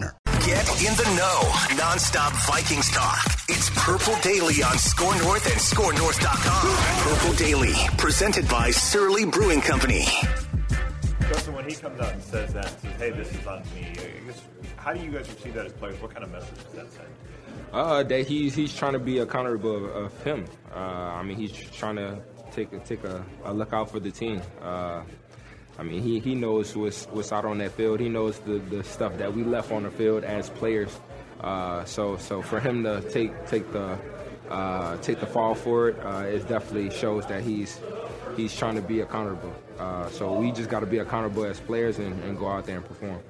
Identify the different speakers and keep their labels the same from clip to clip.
Speaker 1: Get in the know. Nonstop Vikings talk. It's Purple Daily on SKOR North and SKORNorth.com. Purple Daily, presented by Surly Brewing Company.
Speaker 2: Justin, when he comes out and says that, says, "Hey, this is on me," guess, how do you guys receive that as players? What kind of message does that send?
Speaker 3: Uh, that he's he's trying to be accountable of, of him. Uh, I mean, he's trying to take a, take a, a look out for the team. Uh, I mean, he, he knows what's, what's out on that field. He knows the, the stuff that we left on the field as players. Uh, so so for him to take take the uh, take the fall for it, uh, it definitely shows that he's he's trying to be accountable. Uh, so we just got to be accountable as players and, and go out there and perform.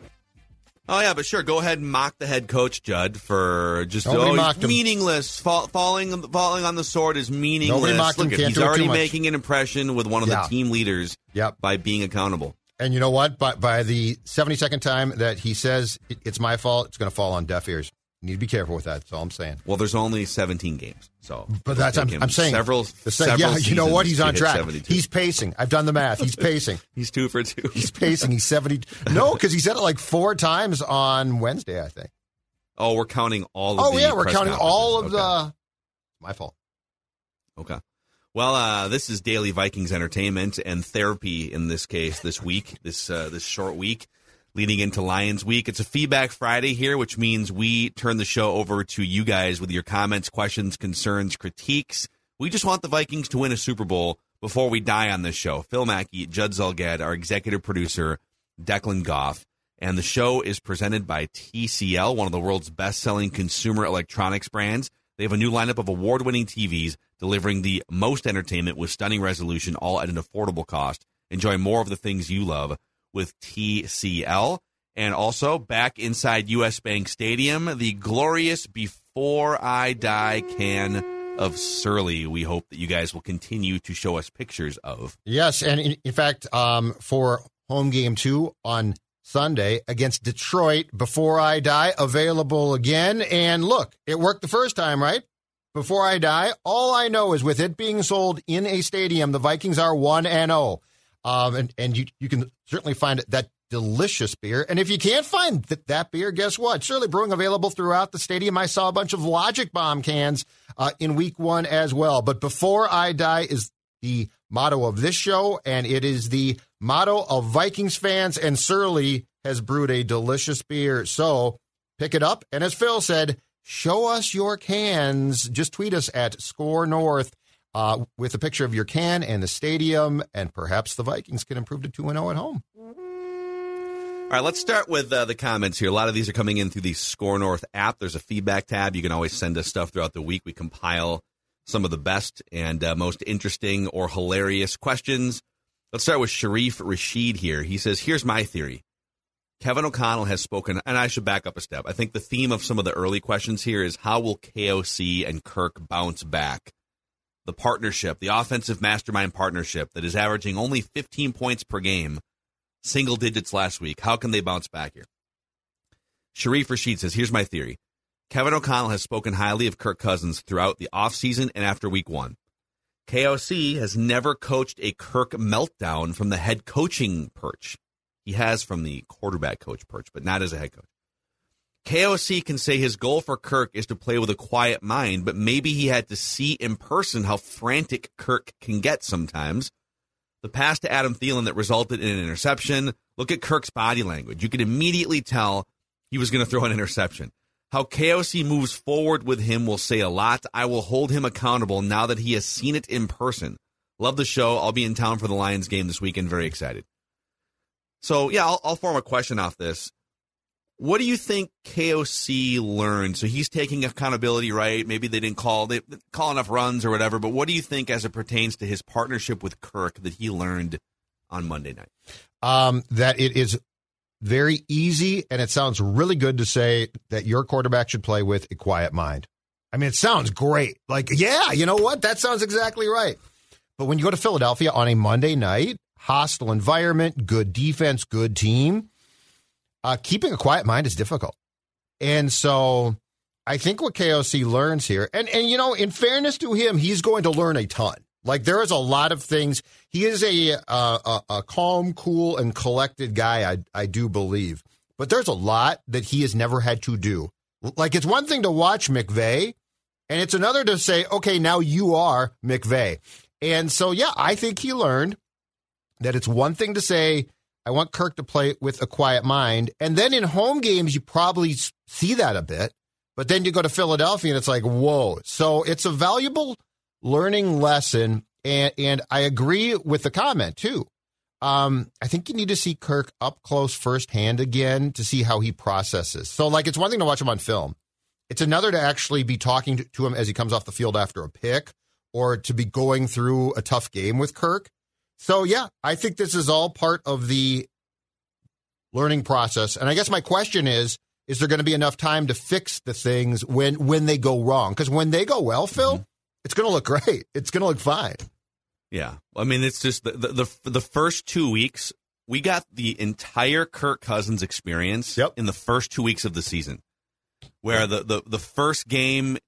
Speaker 4: Oh yeah, but sure, go ahead and mock the head coach Judd for just oh,
Speaker 5: him.
Speaker 4: meaningless. Fall, falling falling on the sword is meaningless.
Speaker 5: Nobody mocked him,
Speaker 4: Look, at
Speaker 5: can't
Speaker 4: he's
Speaker 5: do it too
Speaker 4: already making an impression with one of
Speaker 5: Yeah.
Speaker 4: the team leaders
Speaker 5: Yep.
Speaker 4: by being accountable.
Speaker 5: And you know what? By, by the 72nd time that he says it's my fault, it's going to fall on deaf ears. You need to be careful with that. That's all I'm saying.
Speaker 4: Well, there's only 17 games, so
Speaker 5: But that's I'm, I'm saying
Speaker 4: several.
Speaker 5: se-
Speaker 4: several
Speaker 5: yeah, you know what? He's on track.
Speaker 4: 72.
Speaker 5: He's pacing. I've done the math. He's pacing.
Speaker 4: he's two for two.
Speaker 5: He's pacing. He's 70. No, because he said it like four times on Wednesday, I think.
Speaker 4: oh, we're counting all. of
Speaker 5: Oh yeah, we're counting all of
Speaker 4: conferences.
Speaker 5: the. My fault.
Speaker 4: Okay. Okay. Well, uh, this is daily Vikings entertainment and therapy in this case this week, this uh, this short week leading into Lions week. It's a feedback Friday here, which means we turn the show over to you guys with your comments, questions, concerns, critiques. We just want the Vikings to win a Super Bowl before we die on this show. Phil Mackey, Judd Zulgad, our executive producer, Declan Goff. And the show is presented by TCL, one of the world's best selling consumer electronics brands. They have a new lineup of award winning TVs delivering the most entertainment with stunning resolution, all at an affordable cost. Enjoy more of the things you love with TCL. And also back inside US Bank Stadium, the glorious Before I Die can of Surly. We hope that you guys will continue to show us pictures of.
Speaker 5: Yes, and in, in fact, um, for home game two on Sunday against Detroit, before I die, available again. And look, it worked the first time, right? Before I die, all I know is with it being sold in a stadium, the Vikings are one and zero. Um, and and you you can certainly find that delicious beer. And if you can't find th- that beer, guess what? Surly Brewing available throughout the stadium. I saw a bunch of Logic Bomb cans uh, in week one as well. But before I die is the motto of this show, and it is the motto of Vikings fans. And Surly has brewed a delicious beer. So pick it up. And as Phil said, show us your cans. Just tweet us at SKOR North uh, with a picture of your can and the stadium, and perhaps the Vikings can improve to 2 0 at home.
Speaker 4: All right, let's start with uh, the comments here. A lot of these are coming in through the SKOR North app. There's a feedback tab. You can always send us stuff throughout the week. We compile some of the best and uh, most interesting or hilarious questions. Let's start with Sharif Rashid here. He says, Here's my theory. Kevin O'Connell has spoken, and I should back up a step. I think the theme of some of the early questions here is how will KOC and Kirk bounce back? The partnership, the offensive mastermind partnership that is averaging only 15 points per game, single digits last week. How can they bounce back here? Sharif Rashid says, Here's my theory. Kevin O'Connell has spoken highly of Kirk Cousins throughout the offseason and after week one. KOC has never coached a Kirk meltdown from the head coaching perch. He has from the quarterback coach perch, but not as a head coach. KOC can say his goal for Kirk is to play with a quiet mind, but maybe he had to see in person how frantic Kirk can get sometimes. The pass to Adam Thielen that resulted in an interception. Look at Kirk's body language. You could immediately tell he was going to throw an interception. How KOC moves forward with him will say a lot. I will hold him accountable now that he has seen it in person. Love the show. I'll be in town for the Lions game this weekend. Very excited. So, yeah, I'll, I'll form a question off this. What do you think KOC learned? So he's taking accountability, right? Maybe they didn't call they call enough runs or whatever. But what do you think, as it pertains to his partnership with Kirk, that he learned on Monday night?
Speaker 5: Um, that it is very easy, and it sounds really good to say that your quarterback should play with a quiet mind. I mean, it sounds great. Like, yeah, you know what? That sounds exactly right. But when you go to Philadelphia on a Monday night, hostile environment, good defense, good team uh, keeping a quiet mind is difficult. And so I think what KOC learns here, and, and you know, in fairness to him, he's going to learn a ton. Like there is a lot of things. He is a a, a calm, cool, and collected guy. I I do believe, but there's a lot that he has never had to do. Like it's one thing to watch McVay, and it's another to say, okay, now you are McVay. And so yeah, I think he learned that it's one thing to say I want Kirk to play with a quiet mind. And then in home games, you probably see that a bit. But then you go to Philadelphia and it's like, whoa. So it's a valuable learning lesson. And, and I agree with the comment too. Um, I think you need to see Kirk up close firsthand again to see how he processes. So, like, it's one thing to watch him on film, it's another to actually be talking to, to him as he comes off the field after a pick or to be going through a tough game with Kirk. So, yeah, I think this is all part of the learning process. And I guess my question is is there going to be enough time to fix the things when when they go wrong? Because when they go well, Phil, mm-hmm. it's going to look great. It's going to look fine.
Speaker 4: Yeah, I mean, it's just the, the the, the first two weeks we got the entire Kirk Cousins experience
Speaker 5: yep.
Speaker 4: in the first two weeks of the season, where the, the the first game,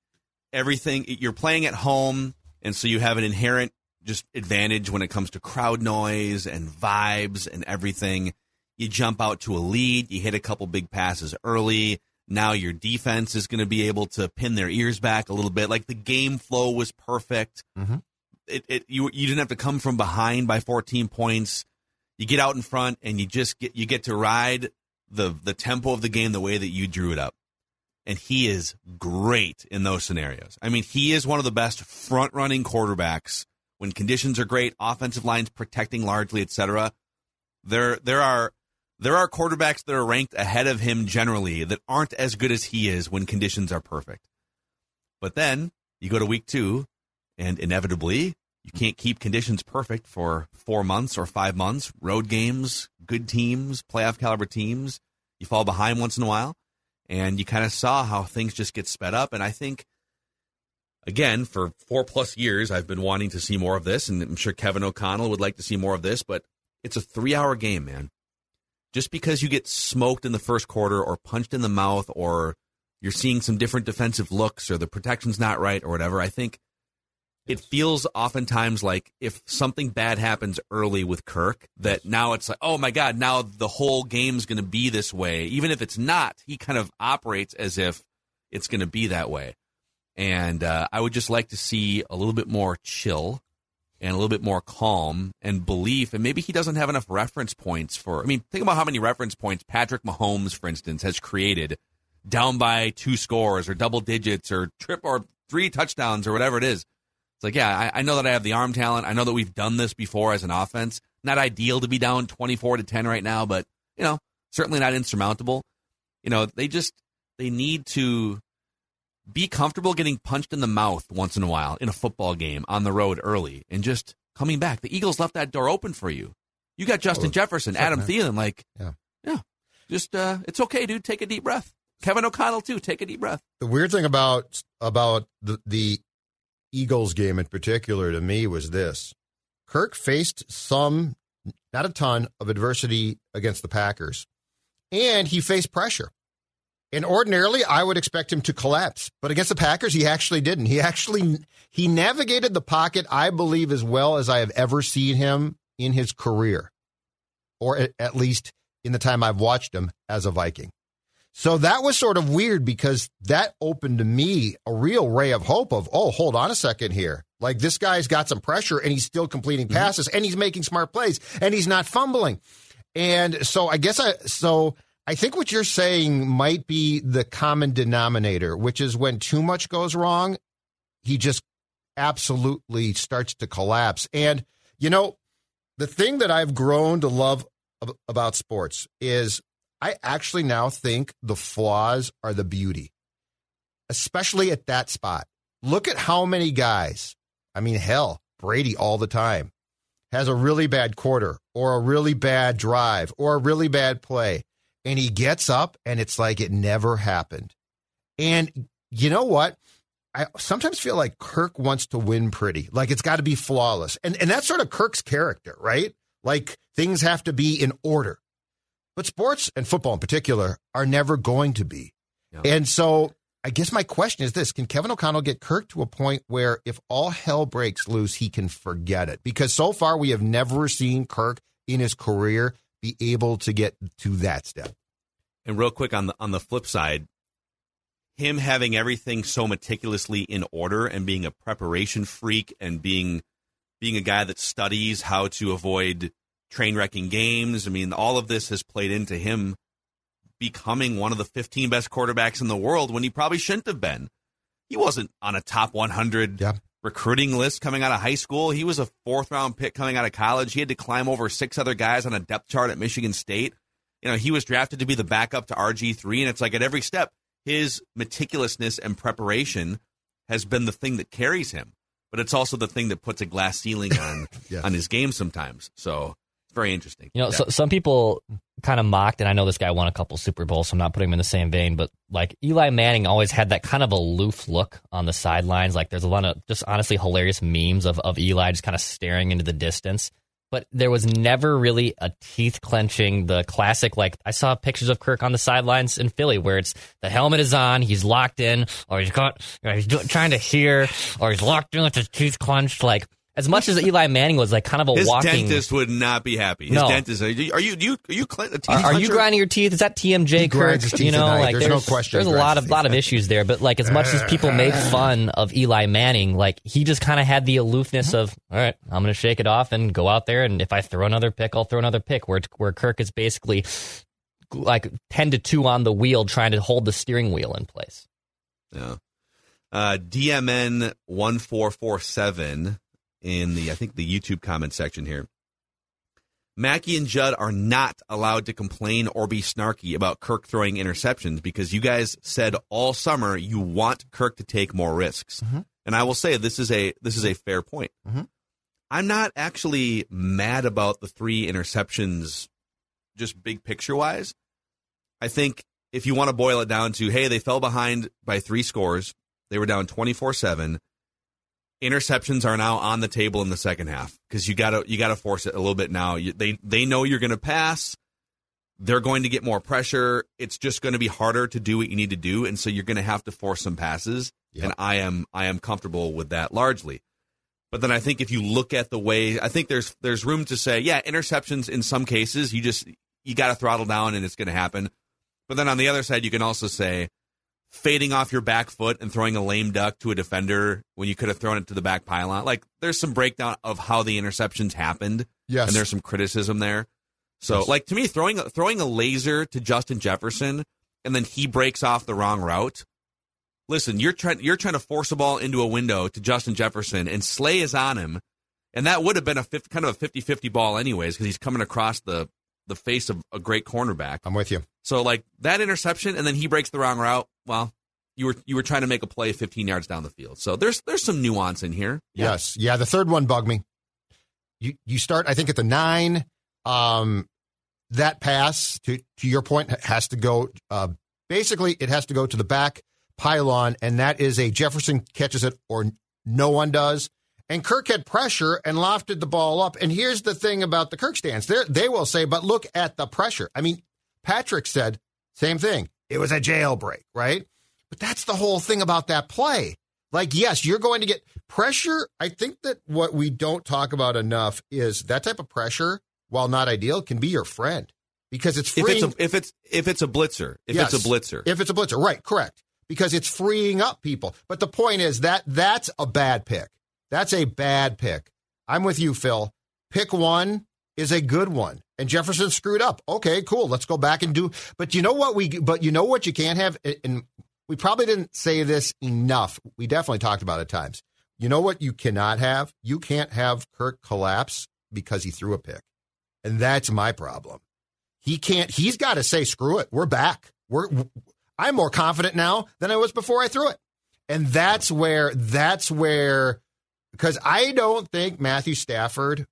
Speaker 4: everything you're playing at home, and so you have an inherent just advantage when it comes to crowd noise and vibes and everything. You jump out to a lead, you hit a couple big passes early. Now your defense is going to be able to pin their ears back a little bit. Like the game flow was perfect.
Speaker 5: Mm-hmm.
Speaker 4: It, it you you didn't have to come from behind by 14 points. You get out in front and you just get you get to ride the the tempo of the game the way that you drew it up. And he is great in those scenarios. I mean, he is one of the best front running quarterbacks when conditions are great, offensive lines protecting largely, etc. There there are there are quarterbacks that are ranked ahead of him generally that aren't as good as he is when conditions are perfect. But then you go to week 2 and inevitably you can't keep conditions perfect for 4 months or 5 months, road games, good teams, playoff caliber teams. You fall behind once in a while and you kind of saw how things just get sped up and I think again, for four plus years, I've been wanting to see more of this, and I'm sure Kevin O'Connell would like to see more of this, but it's a three hour game, man. Just because you get smoked in the first quarter or punched in the mouth or you're seeing some different defensive looks or the protection's not right or whatever, I think it feels oftentimes like if something bad happens early with Kirk, that now it's like, oh my God, now the whole game's going to be this way. Even if it's not, he kind of operates as if it's going to be that way. And uh, I would just like to see a little bit more chill and a little bit more calm and belief. And maybe he doesn't have enough reference points for. I mean, think about how many reference points Patrick Mahomes, for instance, has created down by two scores or double digits or trip or three touchdowns or whatever it is. It's like, yeah, I, I know that I have the arm talent. I know that we've done this before as an offense. Not ideal to be down 24 to 10 right now, but, you know, certainly not insurmountable. You know, they just, they need to be comfortable getting punched in the mouth once in a while in a football game on the road early and just coming back. The Eagles left that door open for you. You got Justin oh, Jefferson, Adam man. Thielen, like,
Speaker 5: yeah,
Speaker 4: yeah, just uh, it's okay, dude. Take a deep breath. Kevin O'Connell too. Take a deep breath.
Speaker 5: The weird thing about about the the Eagles game in particular to me was this: Kirk faced some, not a ton, of adversity against the Packers, and he faced pressure. And ordinarily, I would expect him to collapse, but against the Packers, he actually didn't. He actually he navigated the pocket, I believe, as well as I have ever seen him in his career, or at least in the time I've watched him as a Viking. So that was sort of weird because that opened to me a real ray of hope of, oh, hold on a second here. Like this guy's got some pressure and he's still completing mm-hmm. passes mm-hmm. and he's making smart plays and he's not fumbling. And so I guess I so I think what you're saying might be the common denominator, which is when too much goes wrong, he just absolutely starts to collapse. And, you know, the thing that I've grown to love about sports is I actually now think the flaws are the beauty, especially at that spot. Look at how many guys, I mean, hell, Brady all the time has a really bad quarter or a really bad drive or a really bad play and he gets up and it's like it never happened. And you know what? I sometimes feel like Kirk wants to win pretty. Like it's got to be flawless. And and that's sort of Kirk's character, right? Like things have to be in order. But sports and football in particular are never going to be. And so I guess my question is this Can Kevin O'Connell get Kirk to a point where if all hell breaks loose, he can forget it? Because so far we have never seen Kirk in his career be able to get to that step.
Speaker 4: And real quick on the on the flip side, him having everything so meticulously in order and being a preparation freak and being being a guy that studies how to avoid train wrecking games. I mean, all of this has played into him becoming one of the 15 best quarterbacks in the world when he probably shouldn't have been. He wasn't on a top 100 yeah recruiting list coming out of high school. He was a fourth round pick coming out of college. He had to climb over six other guys on a depth chart at Michigan State. You know, he was drafted to be the backup to RG3, and it's like at every step, his meticulousness and preparation has been the thing that carries him. But it's also the thing that puts a glass ceiling on yes. on his game sometimes. So very interesting.
Speaker 6: You know, yeah. so some people kind of mocked, and I know this guy won a couple Super Bowls, so I'm not putting him in the same vein, but like Eli Manning always had that kind of aloof look on the sidelines. Like there's a lot of just honestly hilarious memes of, of Eli just kind of staring into the distance. But there was never really a teeth clenching, the classic, like I saw pictures of Kirk on the sidelines in Philly where it's the helmet is on, he's locked in, or he's got, or he's trying to hear, or he's locked in with his teeth clenched. Like as much as Eli Manning was like kind of a
Speaker 4: His
Speaker 6: walking.
Speaker 4: dentist would not be happy. His
Speaker 6: No.
Speaker 4: dentist, are you, are you, you, are you, cl- a teeth
Speaker 6: Are, are you grinding your teeth? Is that TMJ
Speaker 5: He
Speaker 6: Kirk?
Speaker 5: his teeth
Speaker 6: You know,
Speaker 5: at night.
Speaker 6: like
Speaker 5: There's no question
Speaker 6: There's a lot of
Speaker 5: his
Speaker 6: lot of issues there, but like as much as people made fun of Eli Manning, like he just kind of had the aloofness of, all right, I'm going to shake it off and go out there, and if I throw another pick, I'll throw another pick. Where where Kirk is basically like ten to two on the wheel, trying to hold the steering wheel in place.
Speaker 4: Yeah. Uh, DMN one four four seven in the I think the YouTube comment section here. Mackey and Judd are not allowed to complain or be snarky about Kirk throwing interceptions because you guys said all summer you want Kirk to take more risks.
Speaker 5: Mm-hmm.
Speaker 4: And I will say this is a this is a fair point.
Speaker 5: Mm-hmm.
Speaker 4: I'm not actually mad about the three interceptions just big picture wise. I think if you want to boil it down to hey, they fell behind by 3 scores. They were down 24-7 interceptions are now on the table in the second half because you got to you got to force it a little bit now. You, they they know you're going to pass. They're going to get more pressure. It's just going to be harder to do what you need to do, and so you're going to have to force some passes.
Speaker 5: Yep.
Speaker 4: And I am I am comfortable with that largely. But then I think if you look at the way I think there's there's room to say, yeah, interceptions in some cases you just you got to throttle down and it's going to happen. But then on the other side, you can also say fading off your back foot and throwing a lame duck to a defender when you could have thrown it to the back pylon. Like there's some breakdown of how the interceptions happened.
Speaker 5: Yes.
Speaker 4: And there's some criticism there. So
Speaker 5: Yes.
Speaker 4: like to me throwing throwing a laser to Justin Jefferson and then he breaks off the wrong route. Listen, you're trying you're trying to force a ball into a window to Justin Jefferson and Slay is on him. And that would have been a 50, kind of a 50-50 ball anyways because he's coming across the the face of a great cornerback.
Speaker 5: I'm with you.
Speaker 4: So like that interception, and then he breaks the wrong route. Well, you were you were trying to make a play 15 yards down the field. So there's there's some nuance in here.
Speaker 5: Yes. Yeah. The third one bugged me. You you start, I think, at the nine. Um, that pass to to your point has to go. Uh, basically, it has to go to the back pylon, and that is a Jefferson catches it or no one does. And Kirk had pressure and lofted the ball up. And here's the thing about the Kirk stance: they they will say, "But look at the pressure." I mean, Patrick said same thing. It was a jailbreak, right? But that's the whole thing about that play. Like, yes, you're going to get pressure. I think that what we don't talk about enough is that type of pressure, while not ideal, can be your friend because it's
Speaker 4: If it's a if it's if it's a blitzer, if
Speaker 5: Yes.
Speaker 4: it's a blitzer,
Speaker 5: If it's a blitzer, right, correct. Because it's freeing up people. But the point is that that's a bad pick. That's a bad pick. I'm with you, Phil. Pick one is a good one. And Jefferson screwed up. Okay, cool. Let's go back and do. But you know what we? But you know what you can't have. And we probably didn't say this enough. We definitely talked about it at times. You know what you cannot have? You can't have Kirk collapse because he threw a pick, and that's my problem. He can't. He's got to say, "Screw it, we're back. We're." I'm more confident now than I was before I threw it, and that's where. That's where. Because I don't think Matthew Stafford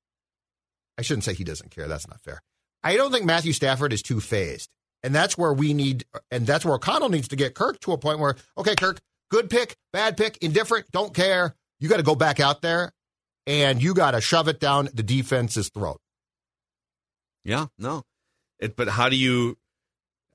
Speaker 5: I shouldn't say he doesn't care. That's not fair. I don't think Matthew Stafford is too phased. And that's where we need, and that's where O'Connell needs to get Kirk to a point where, okay, Kirk, good pick, bad pick, indifferent, don't care. You got to go back out there and you got to shove it down the defense's throat.
Speaker 4: Yeah, no. It, but how do you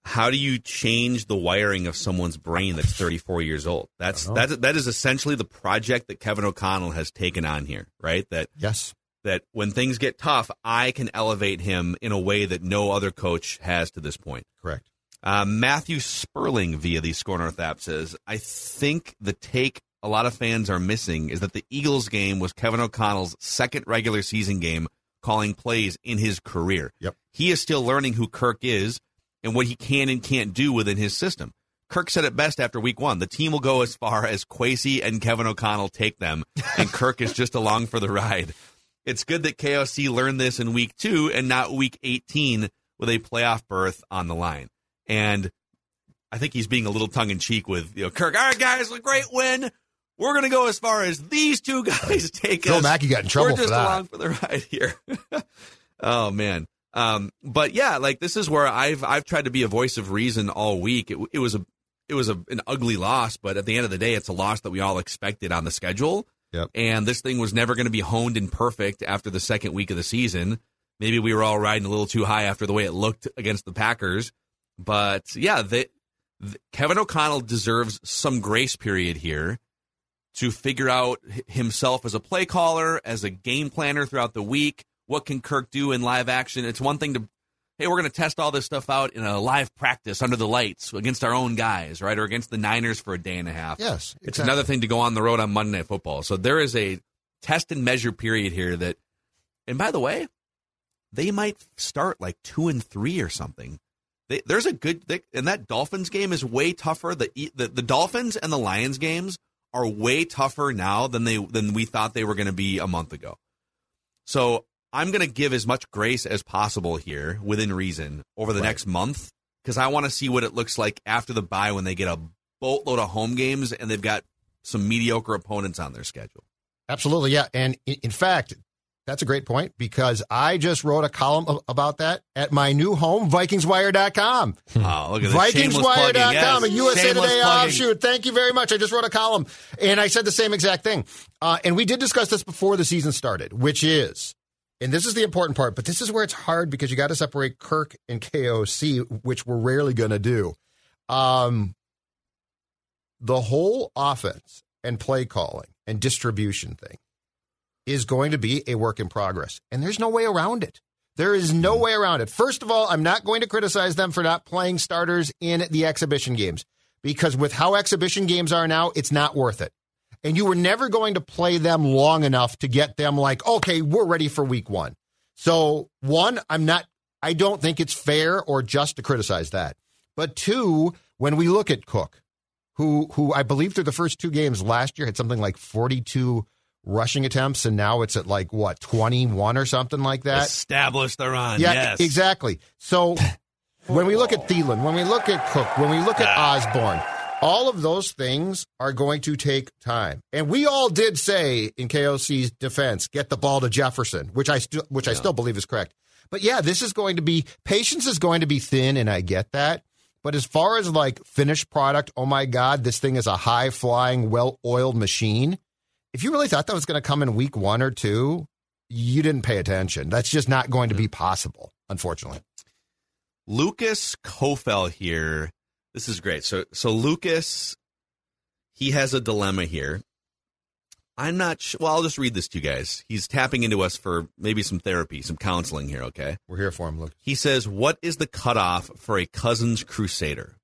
Speaker 4: how do you change the wiring of someone's brain that's 34 years old? That's that that is essentially the project that Kevin O'Connell has taken on here, right? That
Speaker 5: yes,
Speaker 4: that when things get tough, I can elevate him in a way that no other coach has to this point.
Speaker 5: Correct.
Speaker 4: Uh, Matthew Sperling via the SKOR North app says, I think the take a lot of fans are missing is that the Eagles game was Kevin O'Connell's second regular season game calling plays in his career.
Speaker 5: Yep.
Speaker 4: He is still learning who Kirk is and what he can and can't do within his system. Kirk said it best after week one. The team will go as far as Kwesi and Kevin O'Connell take them, and Kirk is just along for the ride. It's good that KOC learned this in week two and not week 18 with a playoff berth on the line. And I think he's being a little tongue in cheek with you know Kirk. All right, guys, a great win. We're going to go as far as these two guys take
Speaker 5: Phil
Speaker 4: us.
Speaker 5: Mackey got in trouble
Speaker 4: We're just
Speaker 5: for that.
Speaker 4: along for the ride here. oh man. Um, but yeah, like this is where I've I've tried to be a voice of reason all week. It, it was a it was a, an ugly loss, but at the end of the day, it's a loss that we all expected on the schedule.
Speaker 5: Yep.
Speaker 4: And this thing was never going to be honed and perfect after the second week of the season. Maybe we were all riding a little too high after the way it looked against the Packers. But yeah, they, th- Kevin O'Connell deserves some grace period here to figure out himself as a play caller, as a game planner throughout the week. What can Kirk do in live action? It's one thing to, hey, we're going to test all this stuff out in a live practice under the lights against our own guys, right? Or against the Niners for a day and a half.
Speaker 5: Yes,
Speaker 4: It's another thing to go on the road on Monday Night Football. So there is a test and measure period here that, and by the way, they might start like two and three or something. They, there's a good, they, and that Dolphins game is way tougher. The, the the Dolphins and the Lions games are way tougher now than they than we thought they were going to be a month ago. So I'm going to give as much grace as possible here, within reason, over the
Speaker 5: Right.
Speaker 4: next month because I want to see what it looks like after the bye when they get a boatload of home games and they've got some mediocre opponents on their schedule.
Speaker 5: Absolutely, yeah. And in, fact, that's a great point because I just wrote a column about that at my new home, VikingsWire.com.
Speaker 4: Oh, look at this.
Speaker 5: VikingsWire.com,
Speaker 4: Yes.
Speaker 5: a USA
Speaker 4: Shameless
Speaker 5: Today
Speaker 4: plugging.
Speaker 5: offshoot. Thank you very much. I just wrote a column and I said the same exact thing. Uh, and we did discuss this before the season started, which is, and this is the important part, but this is where it's hard because you got to separate Kirk and KOC, which we're rarely going to do. Um, the whole offense and play calling and distribution thing is going to be a work in progress. And there's no way around it. There is no way around it. First of all, I'm not going to criticize them for not playing starters in the exhibition games because with how exhibition games are now, it's not worth it. And you were never going to play them long enough to get them like, okay, we're ready for week one. So, one, I'm not, I don't think it's fair or just to criticize that. But two, when we look at Cook, who who I believe through the first two games last year had something like 42 rushing attempts, and now it's at like what 21 or something like that.
Speaker 4: Established the run.
Speaker 5: yeah,
Speaker 4: yes.
Speaker 5: exactly. So when we look at Thielen, when we look at Cook, when we look at ah. Osborne, all of those things are going to take time. And we all did say in KOC's defense, get the ball to Jefferson, which I still which I still believe is correct. But yeah, this is going to be patience is going to be thin, and I get that. But as far as like finished product, oh my God, this thing is a high flying, well oiled machine. If you really thought that was going to come in week one or two, you didn't pay attention. That's just not going to be possible, unfortunately.
Speaker 4: Lucas Kofel here. This is great. So so Lucas, he has a dilemma here. I'm not sure. Well, I'll just read this to you guys. He's tapping into us for maybe some therapy, some counseling here. Okay.
Speaker 5: We're here for him, Luke.
Speaker 4: He says, "What is the cutoff for a Cousins Crusader?"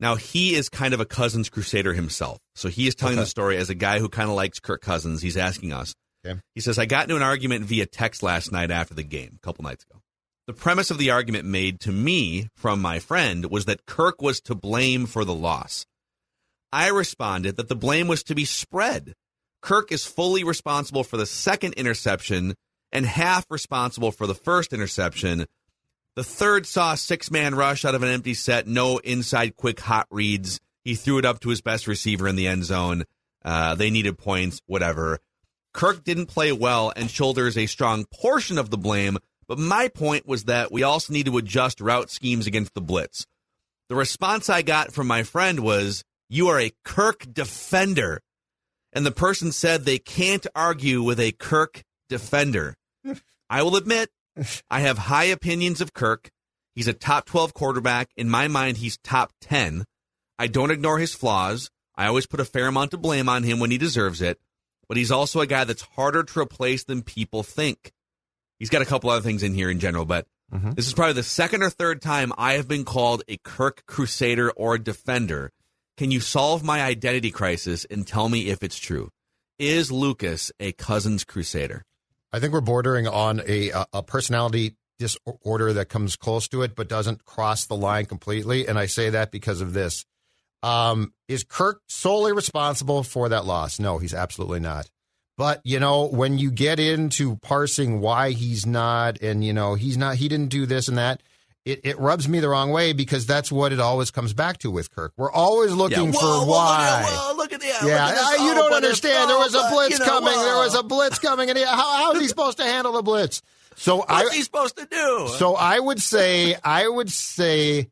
Speaker 4: Now he is kind of a Cousins Crusader himself, so he is telling
Speaker 5: Okay.
Speaker 4: the story as a guy who kind of likes Kirk Cousins. He's asking us,
Speaker 5: Okay.
Speaker 4: He says, I got into an argument via text last night after the game, a couple nights ago. The premise of the argument made to me from my friend was that Kirk was to blame for the loss. I responded that the blame was to be spread. Kirk is fully responsible for the second interception and half responsible for the first interception. The third saw a six man rush out of an empty set, no inside quick hot reads. He threw it up to his best receiver in the end zone. Uh, they needed points, whatever. Kirk didn't play well and shoulders a strong portion of the blame, but my point was that we also need to adjust route schemes against the blitz. The response I got from my friend was, You are a Kirk defender. And the person said they can't argue with a Kirk defender. I will admit, I have high opinions of Kirk. He's a top 12 quarterback. In my mind, he's top 10. I don't ignore his flaws. I always put a fair amount of blame on him when he deserves it. But he's also a guy that's harder to replace than people think. He's got a couple other things in here in general, but
Speaker 5: Mm-hmm.
Speaker 4: this is probably the second or third time I have been called a Kirk Crusader or a defender. Can you solve my identity crisis and tell me if it's true? Is Lucas a Cousins Crusader?
Speaker 5: I think we're bordering on a a personality disorder that comes close to it, but doesn't cross the line completely. And I say that because of this. Um, is Kirk solely responsible for that loss? No, he's absolutely not. But you know, when you get into parsing why he's not, and you know, he's not, he didn't do this and that. It, it rubs me the wrong way because that's what it always comes back to with Kirk. We're always looking
Speaker 4: Yeah,
Speaker 5: for
Speaker 4: whoa, whoa,
Speaker 5: why.
Speaker 4: Look at, whoa, look at that.
Speaker 5: Yeah,
Speaker 4: look at this.
Speaker 5: I- you
Speaker 4: Oh,
Speaker 5: don't understand. There was a
Speaker 4: but,
Speaker 5: blitz
Speaker 4: know,
Speaker 5: coming. There was a blitz coming, and he, how, how is he supposed to handle the blitz? So
Speaker 4: What's
Speaker 5: I,
Speaker 4: he supposed to do?
Speaker 5: so I would say, I would say,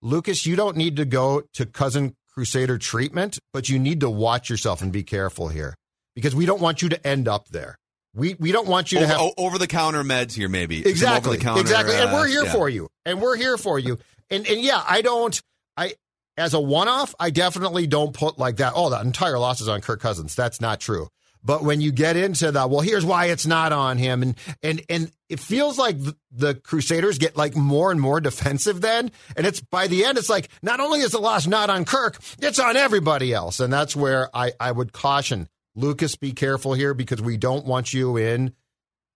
Speaker 5: Lucas, you don't need to go to cousin Crusader treatment, but you need to watch yourself and be careful here because we don't want you to end up there. We we don't want you to
Speaker 4: over,
Speaker 5: have
Speaker 4: over the counter meds here, maybe
Speaker 5: exactly exactly, and
Speaker 4: uh,
Speaker 5: we're here
Speaker 4: yeah.
Speaker 5: for you, and we're here for you, and and yeah, I don't, I as a one off, I definitely don't put like that. Oh, the entire loss is on Kirk Cousins. That's not true. But when you get into the well, here's why it's not on him, and and and it feels like the, the Crusaders get like more and more defensive then, and it's by the end, it's like not only is the loss not on Kirk, it's on everybody else, and that's where I I would caution Lucas, be careful here because we don't want you in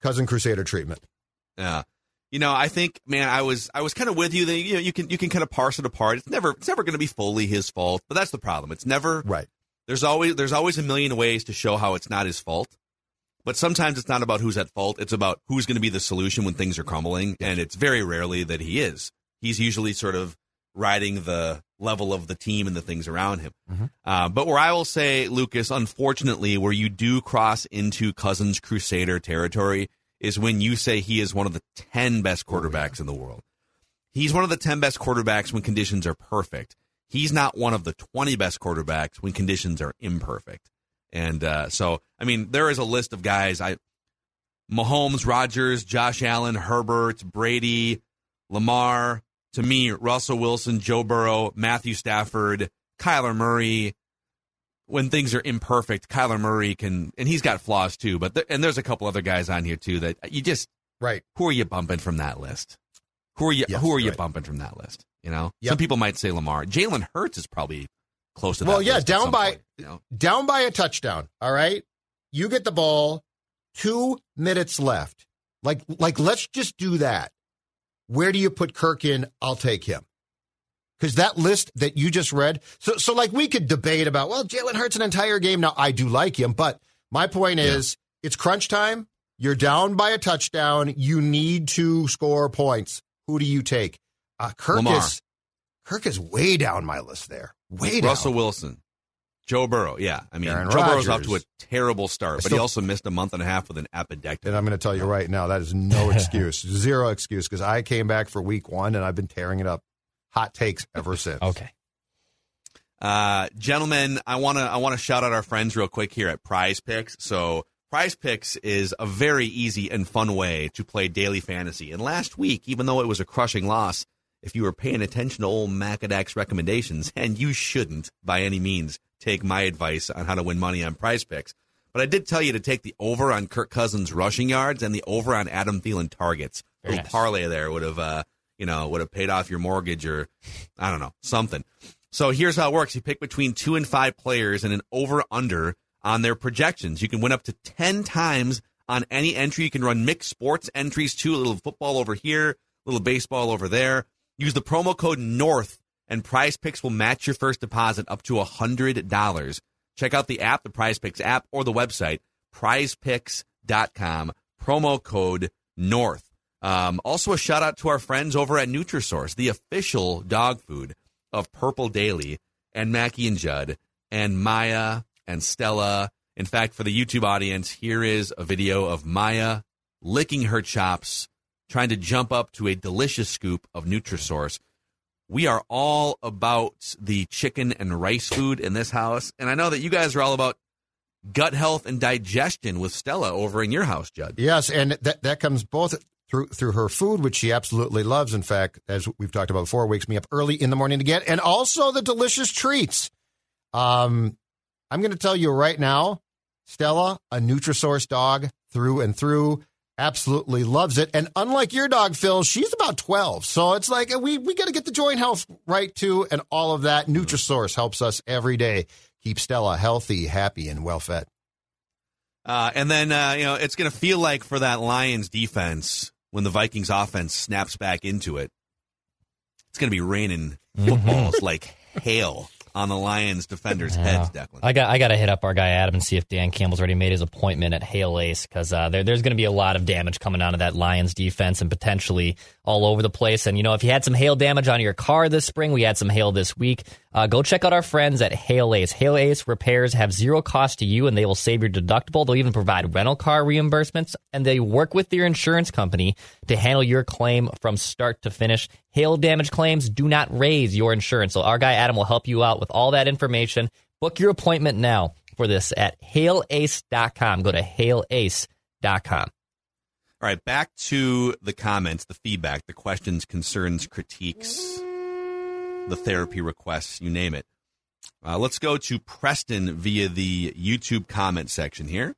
Speaker 5: cousin Crusader treatment.
Speaker 4: Yeah. You know, I think, man, I was I was kind of with you. That you know, you can you can kind of parse it apart. It's never it's never going to be fully his fault, but that's the problem. It's never
Speaker 5: Right.
Speaker 4: There's always there's always a million ways to show how it's not his fault, but sometimes it's not about who's at fault. It's about who's going to be the solution when things are crumbling, and it's very rarely that he is. He's usually sort of riding the level of the team and the things around him. Uh, but where I will say, Lucas, unfortunately, where you do cross into Cousins Crusader territory is when you say he is one of the 10 best quarterbacks in the world. He's one of the 10 best quarterbacks when conditions are perfect. He's not one of the 20 best quarterbacks when conditions are imperfect. And uh, so, I mean, there is a list of guys. I Mahomes, Rodgers, Josh Allen, Herbert, Brady, Lamar. To me, Russell Wilson, Joe Burrow, Matthew Stafford, Kyler Murray. When things are imperfect, Kyler Murray can, and he's got flaws too. But th- and there's a couple other guys on here too that you just
Speaker 5: Right.
Speaker 4: who are you bumping from that list? Who are you?
Speaker 5: Yes,
Speaker 4: who are you
Speaker 5: right.
Speaker 4: bumping from that list? You know,
Speaker 5: Yep.
Speaker 4: some people might say Lamar. Jalen Hurts is probably close to that.
Speaker 5: Well, yeah, down by
Speaker 4: point, you know?
Speaker 5: down by a touchdown. All right, you get the ball, two minutes left. Like, like, let's just do that. Where do you put Kirk in? I'll take him. Because that list that you just read, so so like we could debate about. Well, Jalen Hurts an entire game. Now I do like him, but my point is, it's crunch time. You're down by a touchdown. You need to score points. Who do you take? Uh, Kirk
Speaker 4: Lamar.
Speaker 5: is Kirk is way down my list there. Way down.
Speaker 4: Russell Wilson, Joe Burrow. Yeah, I mean,
Speaker 5: Aaron
Speaker 4: Joe Burrow's off to a terrible start, but
Speaker 5: Still-
Speaker 4: he also missed a month and a half with an appendectomy.
Speaker 5: And I'm going to tell you right now, that is no excuse, zero excuse, because I came back for week one and I've been tearing it up. Hot takes ever since.
Speaker 6: Okay.
Speaker 4: Uh, gentlemen, I want to I want to shout out our friends real quick here at Prize Picks. So, Prize Picks is a very easy and fun way to play daily fantasy. And last week, even though it was a crushing loss, if you were paying attention to old Macadac's recommendations, and you shouldn't by any means take my advice on how to win money on Prize Picks, but I did tell you to take the over on Kirk Cousins rushing yards and the over on Adam Thielen targets. A
Speaker 6: Very
Speaker 4: little
Speaker 6: nice.
Speaker 4: parlay there would have, uh, you know, would have paid off your mortgage or I don't know something. So here's how it works: you pick between two and five players and an over under on their projections. You can win up to 10 times on any entry. You can run mixed sports entries too, a little football over here, a little baseball over there. Use the promo code NORTH and Prize Picks will match your first deposit up to $100. Check out the app, the Prize Picks app, or the website, prizepicks.com, promo code NORTH. Um, also, a shout out to our friends over at Nutrisource, the official dog food of Purple Daily, and Mackey and Judd, and Maya and Stella. In fact, for the YouTube audience, here is a video of Maya licking her chops, trying to jump up to a delicious scoop of Nutrisource. We are all about the chicken and rice food in this house, and I know that you guys are all about gut health and digestion with Stella over in your house, Judd.
Speaker 5: Yes, and that that comes both through through her food, which she absolutely loves. In fact, as we've talked about before, wakes me up early in the morning to get, and also the delicious treats. Um, I'm going to tell you right now, Stella, a Nutrisource dog through and through, absolutely loves it. And unlike your dog, Phil, she's about 12, so it's like we we got to get the joint health right too, and all of that. Nutrisource helps us every day keep Stella healthy, happy, and well fed.
Speaker 4: Uh, and then uh, you know it's going to feel like for that Lions defense when the Vikings offense snaps back into it, it's going to be raining footballs like hail on the Lions defenders' heads. Declan,
Speaker 6: I got I got to hit up our guy Adam and see if Dan Campbell's already made his appointment at Hail Ace because uh, there, there's going to be a lot of damage coming out of that Lions defense and potentially all over the place. And you know, if you had some hail damage on your car this spring, we had some hail this week. Uh, go check out our friends at Hail Ace. Hail Ace repairs have zero cost to you, and they will save your deductible. They'll even provide rental car reimbursements, and they work with your insurance company to handle your claim from start to finish. Hail damage claims do not raise your insurance. So our guy Adam will help you out with all that information. Book your appointment now for this at hailace.com. Go to hailace.com.
Speaker 4: All right, back to the comments, the feedback, the questions, concerns, critiques, the therapy requests, you name it. Uh, let's go to Preston via the YouTube comment section here.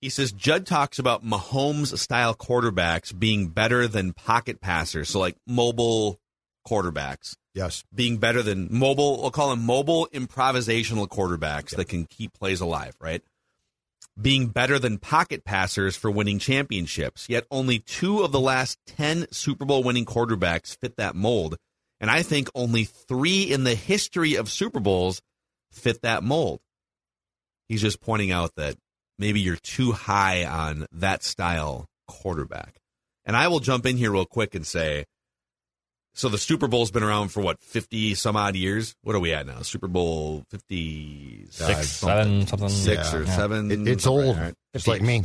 Speaker 4: He says Judd talks about Mahomes style quarterbacks being better than pocket passers, so like mobile quarterbacks
Speaker 5: Yes.
Speaker 4: being better than mobile. We'll call them mobile improvisational quarterbacks that can keep plays alive, right? Being better than pocket passers for winning championships. Yet only two of the last 10 Super Bowl winning quarterbacks fit that mold. And I think only three in the history of Super Bowls fit that mold. He's just pointing out that maybe you're too high on that style quarterback. And I will jump in here real quick and say, so the Super Bowl's been around for what, 50 some odd years? What are we at now? Super Bowl 56,
Speaker 6: Six, seven, something.
Speaker 4: six
Speaker 5: Yeah.
Speaker 4: or
Speaker 6: Yeah.
Speaker 4: seven.
Speaker 5: It, it's
Speaker 4: All right,
Speaker 5: old.
Speaker 4: all right.
Speaker 5: It's like me.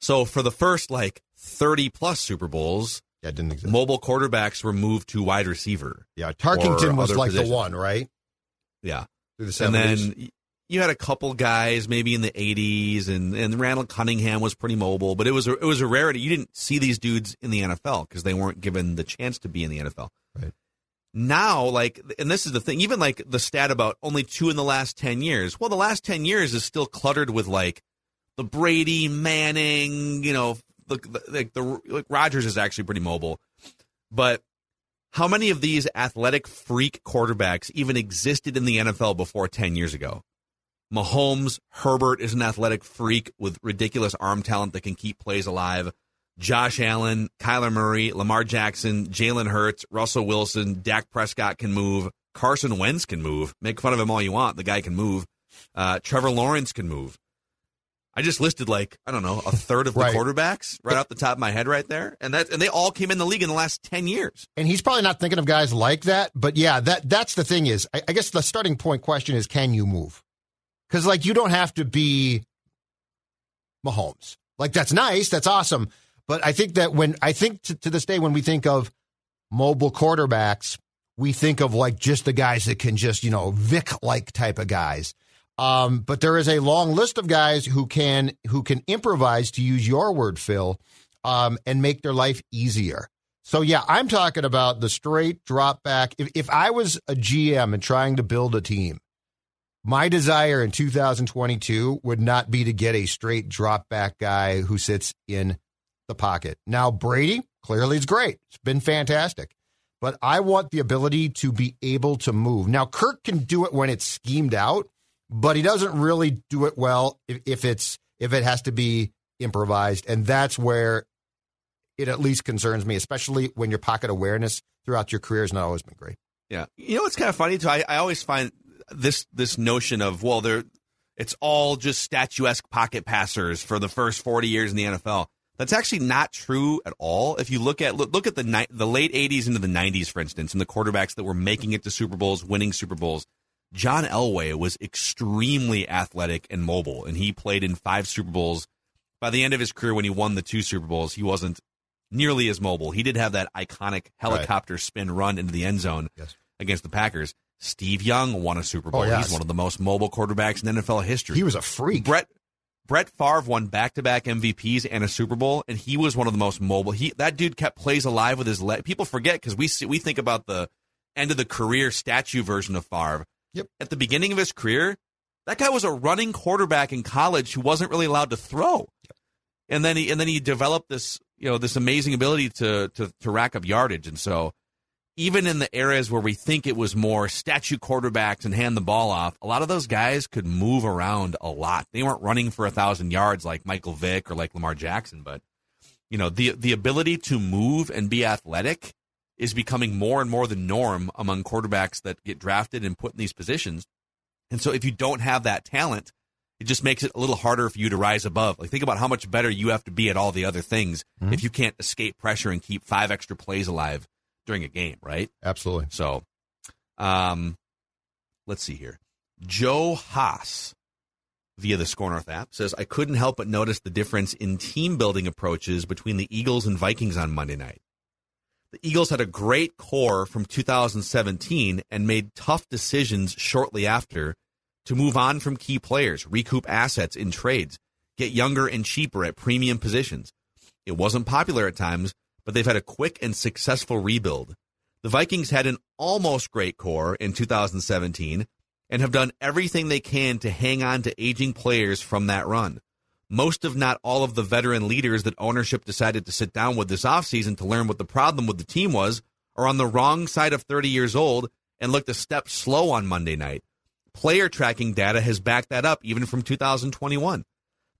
Speaker 4: So for the first like 30 plus Super Bowls,
Speaker 5: Yeah, didn't exist.
Speaker 4: mobile quarterbacks were moved to wide receiver.
Speaker 5: yeah,
Speaker 4: Tarkenton
Speaker 5: was like
Speaker 4: positions.
Speaker 5: the one, right?
Speaker 4: Yeah.
Speaker 5: The
Speaker 4: And then you had a couple guys maybe in the 80s and, and Randall Cunningham was pretty mobile, but it was a, it was a rarity. You didn't see these dudes in the NFL because they weren't given the chance to be in the NFL.
Speaker 5: Right.
Speaker 4: Now, like, and this is the thing, even like the stat about only two in the last 10 years. Well, the last 10 years is still cluttered with like the Brady, Manning, you know, the, the, like the, like Rodgers is actually pretty mobile. But how many of these athletic freak quarterbacks even existed in the NFL before 10 years ago? Mahomes, Herbert is an athletic freak with ridiculous arm talent that can keep plays alive. Josh Allen, Kyler Murray, Lamar Jackson, Jalen Hurts, Russell Wilson, Dak Prescott can move. Carson Wentz can move. Make fun of him all you want. The guy can move. Uh, Trevor Lawrence can move. I just listed like I don't know a third of the
Speaker 5: Right.
Speaker 4: quarterbacks right off the top of my head right there, and that and they all came in the league in the last ten years.
Speaker 5: and he's probably not thinking of guys like that. But yeah, that that's the thing is, I, I guess the starting point question is, can you move? Because like you don't have to be Mahomes. Like that's nice, that's awesome. But I think that when I think to, to this day when we think of mobile quarterbacks, we think of like just the guys that can just you know Vick like type of guys. Um, but there is a long list of guys who can who can improvise, to use your word, Phil, um, and make their life easier. So yeah, I'm talking about the straight drop back. If if I was a GM and trying to build a team, my desire in 2022 would not be to get a straight drop back guy who sits in the pocket. Now Brady clearly is great. It's been fantastic. But I want the ability to be able to move. Now Kirk can do it when it's schemed out, but he doesn't really do it well if, if it's if it has to be improvised, and that's where it at least concerns me, especially when your pocket awareness throughout your career has not always been great.
Speaker 4: Yeah, you know it's kind of funny too. I, I always find this this notion of well, they're it's all just statuesque pocket passers for the first forty years in the NFL. That's actually not true at all. If you look at look, look at the ni- the late '80s into the '90s, for instance, and the quarterbacks that were making it to Super Bowls, winning Super Bowls, John Elway was extremely athletic and mobile, and he played in five Super Bowls. By the end of his career, when he won the two Super Bowls, he wasn't nearly as mobile. He did have that iconic helicopter right. spin run into the end zone
Speaker 5: yes.
Speaker 4: against the Packers. Steve Young won a Super Bowl.
Speaker 5: Oh, yes.
Speaker 4: He's one of the most mobile quarterbacks in NFL history.
Speaker 5: He was a freak.
Speaker 4: Brett Brett Favre won back to back MVPs and a Super Bowl, and he was one of the most mobile. He that dude kept plays alive with his leg. People forget because we see, we think about the end of the career statue version of Favre.
Speaker 5: Yep.
Speaker 4: At the beginning of his career, that guy was a running quarterback in college who wasn't really allowed to throw.
Speaker 5: Yep.
Speaker 4: And then he and then he developed this you know this amazing ability to to to rack up yardage, and so even in the areas where we think it was more statue quarterbacks and hand the ball off, a lot of those guys could move around a lot. They weren't running for a thousand yards like Michael Vick or like Lamar Jackson, but you know the the ability to move and be athletic is becoming more and more the norm among quarterbacks that get drafted and put in these positions. And so if you don't have that talent, it just makes it a little harder for you to rise above. Like think about how much better you have to be at all the other things mm-hmm. if you can't escape pressure and keep five extra plays alive during a game, right?
Speaker 5: Absolutely.
Speaker 4: So, um, let's see here. Joe Haas via the SKOR North app says, I couldn't help but notice the difference in team building approaches between the Eagles and Vikings on Monday night. The Eagles had a great core from 2017 and made tough decisions shortly after to move on from key players, recoup assets in trades, get younger and cheaper at premium positions. It wasn't popular at times, but they've had a quick and successful rebuild. The Vikings had an almost great core in 2017 and have done everything they can to hang on to aging players from that run. Most, if not all, of the veteran leaders that ownership decided to sit down with this offseason to learn what the problem with the team was are on the wrong side of 30 years old and looked a step slow on Monday night. Player tracking data has backed that up even from 2021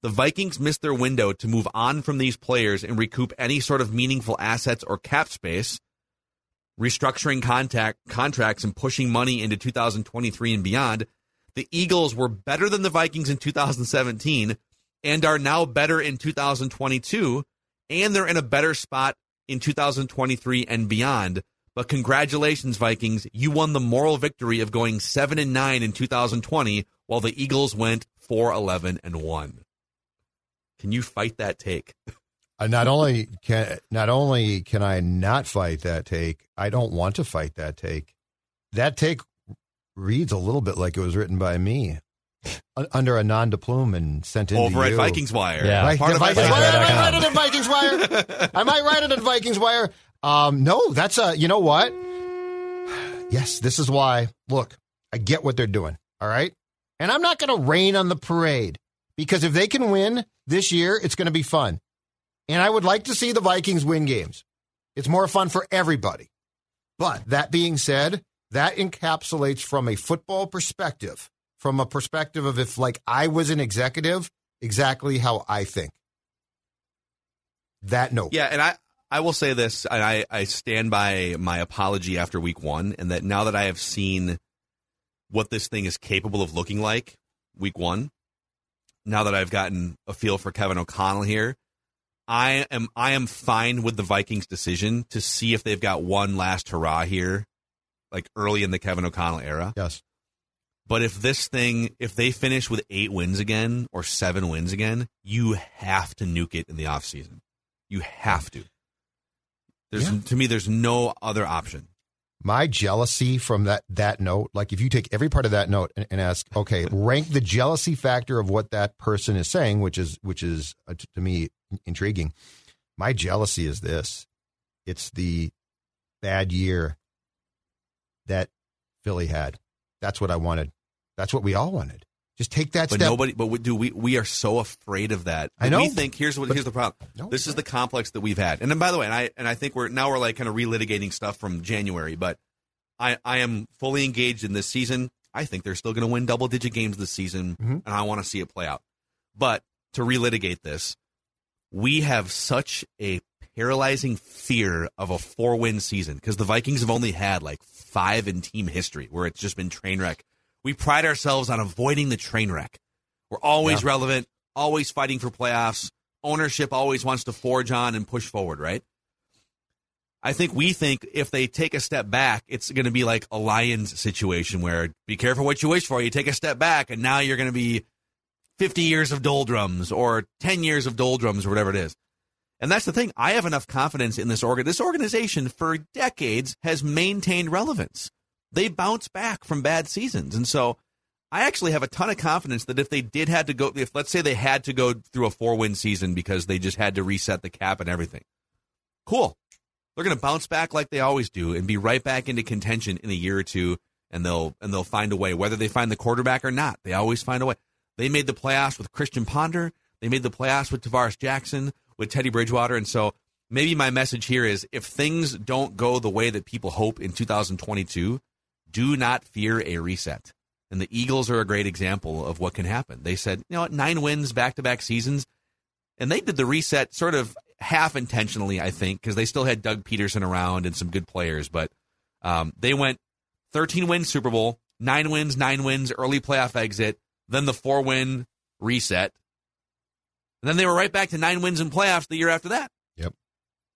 Speaker 4: the Vikings missed their window to move on from these players and recoup any sort of meaningful assets or cap space, restructuring contact, contracts and pushing money into 2023 and beyond. The Eagles were better than the Vikings in 2017 and are now better in 2022, and they're in a better spot in 2023 and beyond. But congratulations, Vikings. You won the moral victory of going 7 and 9 in 2020 while the Eagles went 4 11 and 1. Can you fight that take?
Speaker 5: Uh, not only can not only can I not fight that take, I don't want to fight that take. That take reads a little bit like it was written by me under a nom de plume and sent in
Speaker 4: over
Speaker 5: at
Speaker 4: you. Vikings Wire.
Speaker 6: Yeah,
Speaker 5: right,
Speaker 4: part of
Speaker 5: Vikings
Speaker 4: Wire.
Speaker 5: I might write it in Vikings Wire. I might write it in Vikings Wire. Um, no, that's a. You know what? Yes, this is why. Look, I get what they're doing. All right, and I'm not going to rain on the parade because if they can win this year, it's going to be fun. And I would like to see the Vikings win games. It's more fun for everybody. But that being said, that encapsulates from a football perspective, from a perspective of if, like, I was an executive, exactly how I think. That note.
Speaker 4: Yeah, and I, I will say this, and I, I stand by my apology after week one, and that now that I have seen what this thing is capable of looking like week one, now that I've gotten a feel for Kevin O'Connell here, I am I am fine with the Vikings decision to see if they've got one last hurrah here, like early in the Kevin O'Connell era.
Speaker 5: Yes.
Speaker 4: But if this thing, if they finish with eight wins again or seven wins again, you have to nuke it in the offseason. You have to. There's yeah. to me, there's no other option
Speaker 5: my jealousy from that that note like if you take every part of that note and, and, ask okay rank the jealousy factor of what that person is saying which is which is uh, to me intriguing. My jealousy is this. It's the bad year that philly had. That's what i wanted. That's what we all wanted just take that
Speaker 4: but
Speaker 5: step.
Speaker 4: nobody but do we we are so afraid of that
Speaker 5: i know
Speaker 4: we think here's what but, here's the problem no, this is the complex that we've had and then by the way and i and i think we're now we're like kind of relitigating stuff from january but i i am fully engaged in this season I think they're still going to win double digit games this season,
Speaker 5: Mhm.
Speaker 4: and I want to see it play out. But to relitigate this, we have such a paralyzing fear of a four win season because the Vikings have only had like five in team history where it's just been train wreck. We pride ourselves on avoiding the train wreck. We're always
Speaker 5: Yeah.
Speaker 4: relevant, always fighting for playoffs. Ownership always wants to forge on and push forward, right? I think we think if they take a step back, it's going to be like a Lions situation where be careful what you wish for. You take a step back, and now you're going to be 50 years of doldrums or 10 years of doldrums or whatever it is. And that's the thing. I have enough confidence in this organ. This organization for decades has maintained relevance. They bounce back from bad seasons. And so I actually have a ton of confidence that if they did had to go, if let's say they had to go through a four win season because they just had to reset the cap and everything, cool. They're going to bounce back like they always do and be right back into contention in a year or two, and they'll and they'll find a way. Whether they find the quarterback or not, they always find a way. They made the playoffs with Christian Ponder. They made the playoffs with Tarvaris Jackson, with Teddy Bridgewater, and so maybe my message here is: if things don't go the way that people hope in 2022, do not fear a reset. And the Eagles are a great example of what can happen. They said, you know, what, nine wins back to back seasons, and they did the reset sort of half intentionally, I think, because they still had Doug Pederson around and some good players. But um, they went 13 wins Super Bowl, nine wins, nine wins, early playoff exit, then the four win reset. And then they were right back to nine wins in playoffs the year after that.
Speaker 5: Yep.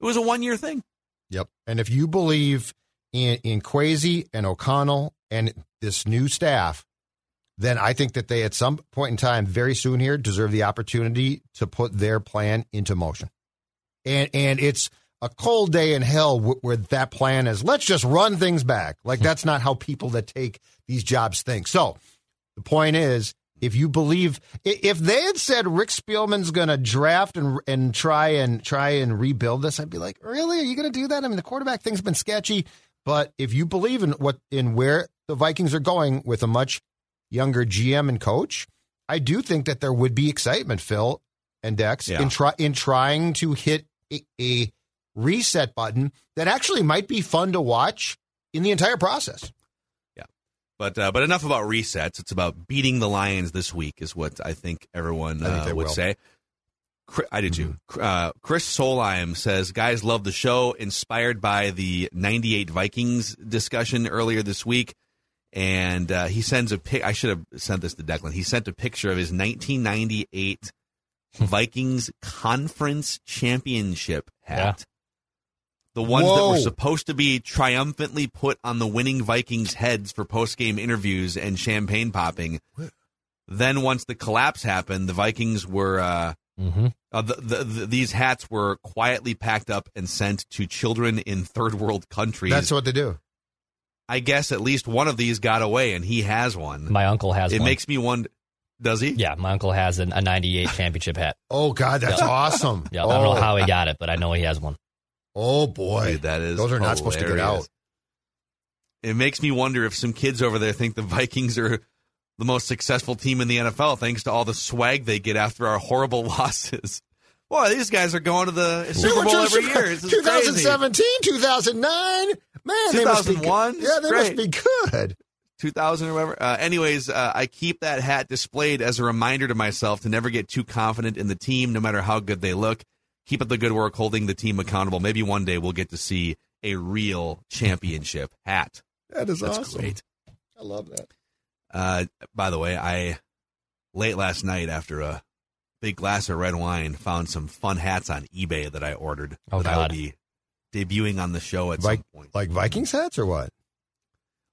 Speaker 4: It was a one year thing.
Speaker 5: Yep. And if you believe in in Kwesi and O'Connell and this new staff, then I think that they at some point in time, very soon here, deserve the opportunity to put their plan into motion. And and it's a cold day in hell wh- where that plan is. Let's just run things back. Like hmm. that's not how people that take these jobs think. So the point is, if you believe, if they had said Rick Spielman's going to draft and and try and try and rebuild this, I'd be like, really? Are you going to do that? I mean, the quarterback thing's been sketchy, but if you believe in what in where the Vikings are going with a much younger GM and coach, I do think that there would be excitement, Phil and Dex,
Speaker 4: Yeah.
Speaker 5: in try in trying to hit a, a reset button that actually might be fun to watch in the entire process.
Speaker 4: Yeah, but uh, but enough about resets. It's about beating the Lions this week, is what I think everyone
Speaker 5: I think
Speaker 4: uh, would
Speaker 5: will.
Speaker 4: say. I did too. Uh, Chris Solheim says, "Guys, love the show. Inspired by the '98 Vikings discussion earlier this week." And uh, he sends a pic. I should have sent this to Declan. He sent a picture of his 1998 Vikings Conference Championship hat. The ones that were supposed to be triumphantly put on the winning Vikings heads for post game interviews and champagne popping. Then once the collapse happened, the Vikings were uh,
Speaker 6: Mm-hmm.
Speaker 4: uh, the, the, the, these hats were quietly packed up and sent to children in third world countries.
Speaker 5: That's what they do.
Speaker 4: I guess at least one of these got away, and he has one.
Speaker 6: My uncle has
Speaker 4: it
Speaker 6: one.
Speaker 4: makes me wonder. Does he?
Speaker 6: yeah, my uncle has an, a '98 championship hat.
Speaker 5: Oh God, that's
Speaker 6: Yeah.
Speaker 5: awesome.
Speaker 6: Yeah, I don't know
Speaker 5: Oh.
Speaker 6: how he got it, but I know he has one.
Speaker 5: Oh boy,
Speaker 4: Dude, that is
Speaker 5: those are not supposed to get out.
Speaker 4: It makes me wonder if some kids over there think the Vikings are the most successful team in the NFL thanks to all the swag they get after our horrible losses. Boy, these guys are going to the Super Bowl every year. This crazy.
Speaker 5: 2017, 2009. Man, they must be good.
Speaker 4: 2001?
Speaker 5: Yeah, they must be good.
Speaker 4: 2000 or whatever. Uh, anyways, uh, I keep that hat displayed as a reminder to myself to never get too confident in the team, no matter how good they look. Keep up the good work, holding the team accountable. Maybe one day we'll get to see a real championship hat.
Speaker 5: That is
Speaker 4: That's
Speaker 5: awesome.
Speaker 4: great.
Speaker 5: I love that.
Speaker 4: Uh, by the way, I late last night after a big glass of red wine found some fun hats on eBay that I ordered
Speaker 6: Oh,
Speaker 4: that I will be debuting on the show at
Speaker 5: Like,
Speaker 4: some point.
Speaker 5: like Vikings hats or what?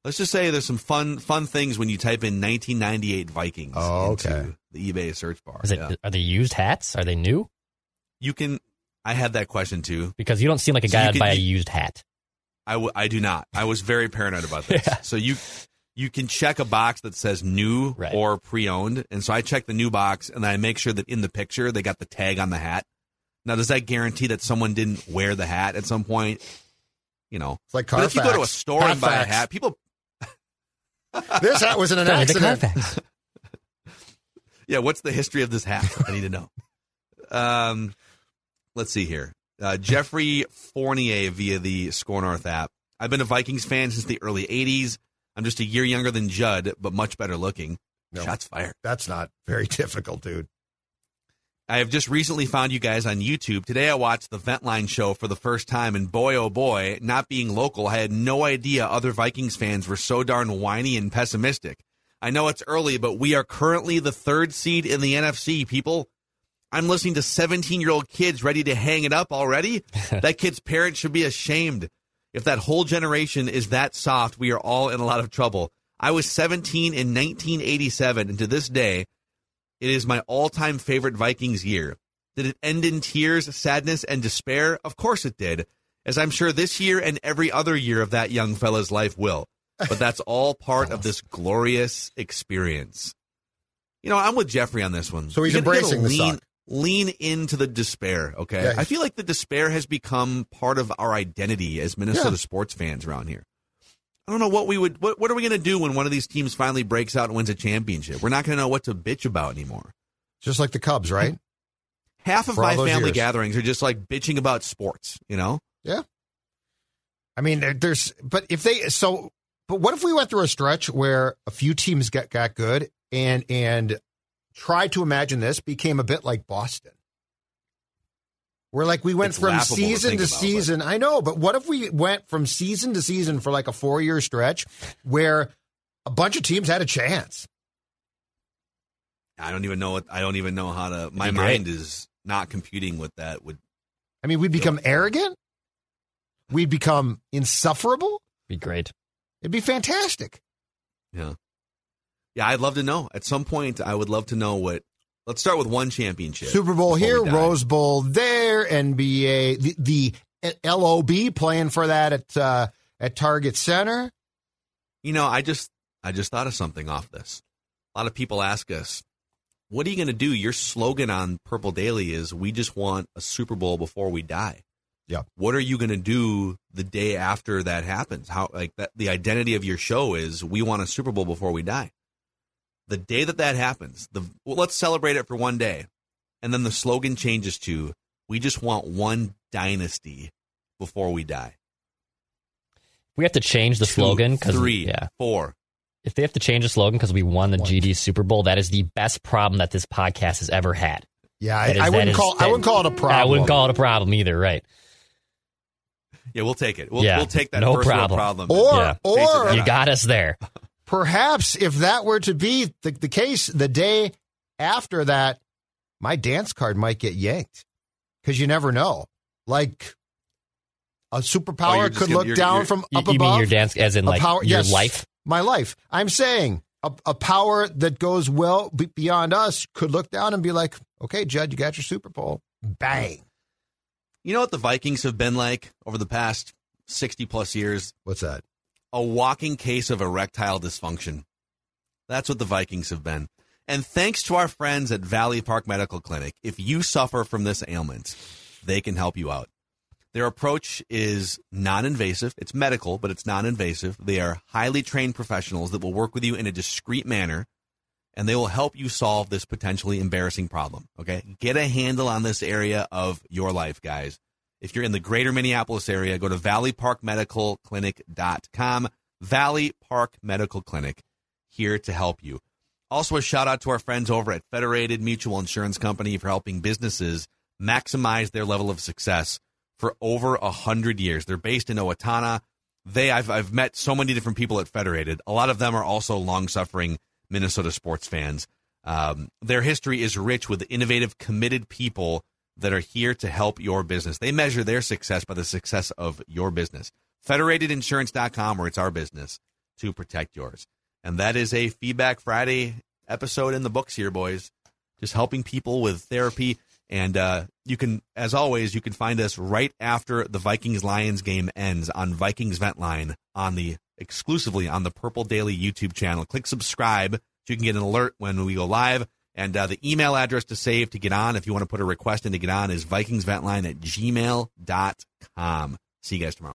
Speaker 4: Let's just say there's some fun fun things when you type in 1998 Vikings
Speaker 5: Oh,
Speaker 4: into
Speaker 5: okay.
Speaker 4: the eBay search bar.
Speaker 6: Is it?
Speaker 4: Yeah.
Speaker 6: Are they used hats? Are they new?
Speaker 4: You can. I had that question too.
Speaker 6: Because you don't seem like a guy
Speaker 4: you
Speaker 6: that'd buy a used hat.
Speaker 4: I, w- I do not. I was very paranoid about this.
Speaker 6: Yeah.
Speaker 4: So you you can check a box that says new
Speaker 6: Right.
Speaker 4: or pre-owned, and so I check the new box, and then I make sure that in the picture they got the tag on the hat. Now, does that guarantee that someone didn't wear the hat at some point? You know,
Speaker 5: It's like
Speaker 4: but if you go to a
Speaker 5: Carfax.
Speaker 4: store and buy a hat, people
Speaker 5: This hat was in an
Speaker 6: Tell me the
Speaker 5: accident.
Speaker 4: Yeah, what's the history of this hat? I need to know. Um, let's see here. Uh, Jeffrey Fournier via the SKOR North app. I've been a Vikings fan since the early 80s. I'm just a year younger than Judd, but much better looking.
Speaker 5: No.
Speaker 4: Shots fired.
Speaker 5: That's not very difficult, dude.
Speaker 4: I have just recently found you guys on YouTube. Today I watched the Ventline show for the first time, and boy, oh boy, not being local, I had no idea other Vikings fans were so darn whiny and pessimistic. I know it's early, but we are currently the third seed in the NFC, people. I'm listening to 17 year old kids ready to hang it up already. that kid's parents should be ashamed. If that whole generation is that soft, we are all in a lot of trouble. I was 17 in 1987, and to this day, it is my all time favorite Vikings year. Did it end in tears, sadness, and despair? Of course it did, as I'm sure this year and every other year of that young fella's life will. But that's all part of this glorious experience. You know, I'm with Jeffrey on this one.
Speaker 5: So he's embracing the
Speaker 4: lean,
Speaker 5: suck.
Speaker 4: Lean into the despair, okay?
Speaker 5: Yeah.
Speaker 4: I feel like the despair has become part of our identity as Minnesota
Speaker 5: Yeah.
Speaker 4: sports fans around here. I don't know what we would. What, what are we going to do when one of these teams finally breaks out and wins a championship? We're not going to know what to bitch about anymore.
Speaker 5: Just like the Cubs, right?
Speaker 4: Half of
Speaker 5: For
Speaker 4: my family
Speaker 5: years.
Speaker 4: gatherings are just like bitching about sports. You know,
Speaker 5: Yeah. I mean, there- there's, but if they, so, but what if we went through a stretch where a few teams got, got good and, and try to imagine this became a bit like Boston? Where like we went
Speaker 4: It's
Speaker 5: from
Speaker 4: laughable to
Speaker 5: season to,
Speaker 4: about, but-
Speaker 5: season. I know, but what if we went from season to season for like a four year stretch where a bunch of teams had a chance?
Speaker 4: I don't even know what. I don't even know how to. My
Speaker 6: be great.
Speaker 4: mind is not computing with that. Would
Speaker 5: I mean, we'd become arrogant. We'd become insufferable.
Speaker 6: Be great.
Speaker 5: It'd be fantastic.
Speaker 4: yeah, yeah. I'd love to know. At some point, I would love to know what. Let's start with one championship.
Speaker 5: Super Bowl here. Rose Bowl there, NBA, the, the LOB playing for that at uh, at Target Center.
Speaker 4: You know, I just I just thought of something off this. A lot of people ask us, "What are you going to do?" Your slogan on Purple Daily is, "We just want a Super Bowl before we die."
Speaker 5: Yeah.
Speaker 4: What are you going to do the day after that happens? How like that? The identity of your show is, "We want a Super Bowl before we die." The day that that happens, the well, let's celebrate it for one day, and then the slogan changes to, "We just want one dynasty before we die."
Speaker 6: We have to change the
Speaker 4: Two,
Speaker 6: slogan because
Speaker 4: three,
Speaker 6: yeah,
Speaker 4: four.
Speaker 6: if they have to change the slogan because we won the GD Super Bowl, that is the best problem that this podcast has ever had.
Speaker 5: Yeah, I,
Speaker 6: That is-
Speaker 5: I wouldn't
Speaker 6: is-
Speaker 5: call I wouldn't call it a problem.
Speaker 6: I wouldn't call it a problem either, right?
Speaker 4: Yeah, we'll take it. We'll,
Speaker 6: Yeah,
Speaker 4: we'll take that
Speaker 6: no
Speaker 4: first
Speaker 6: problem.
Speaker 4: problem.
Speaker 5: Or
Speaker 6: Yeah.
Speaker 5: or
Speaker 6: You got us there.
Speaker 5: perhaps if that were to be the, the case, the day after that, my dance card might get yanked because you never know. Like a
Speaker 4: Oh,
Speaker 5: superpower
Speaker 4: you're just
Speaker 5: could
Speaker 4: gonna-
Speaker 5: look
Speaker 4: you're-
Speaker 5: down
Speaker 4: you're-
Speaker 5: from up
Speaker 6: you
Speaker 5: above.
Speaker 6: mean your dance as in like
Speaker 5: power-
Speaker 6: your
Speaker 5: yes,
Speaker 6: life?
Speaker 5: My life. I'm saying a, a power that goes well be- beyond us could look down and be like, okay, Judd, you got your Super Bowl. Bang.
Speaker 4: You know what the Vikings have been like over the past 60 plus years?
Speaker 5: What's that?
Speaker 4: A walking case of erectile dysfunction. That's what the Vikings have been. And thanks to our friends at Valley Park Medical Clinic, if you suffer from this ailment, they can help you out. Their approach is non invasive. It's medical, but it's non invasive. They are highly trained professionals that will work with you in a discreet manner and they will help you solve this potentially embarrassing problem. Okay. Get a handle on this area of your life, guys. If you're in the greater Minneapolis area, go to valleyparkmedicalclinic.com. Valley Park Medical Clinic, here to help you. Also, a shout out to our friends over at Federated Mutual Insurance Company for helping businesses maximize their level of success for over a hundred years. They're based in Owatonna. They, I've, I've met so many different people at Federated. A lot of them are also long suffering Minnesota sports fans. Um, their history is rich with innovative, committed people that are here to help your business. They measure their success by the success of your business. Federatedinsurance.com, where it's our business to protect yours. And that is a Feedback Friday episode in the books here, boys. Just helping people with therapy. And uh, you can, as always, you can find us right after the Vikings Lions game ends on Vikings Vent Line on the exclusively on the Purple Daily YouTube channel. Click subscribe so you can get an alert when we go live. And uh, the email address to save to get on, if you want to put a request in to get on, is VikingsVentline at gmail.com. See you guys tomorrow.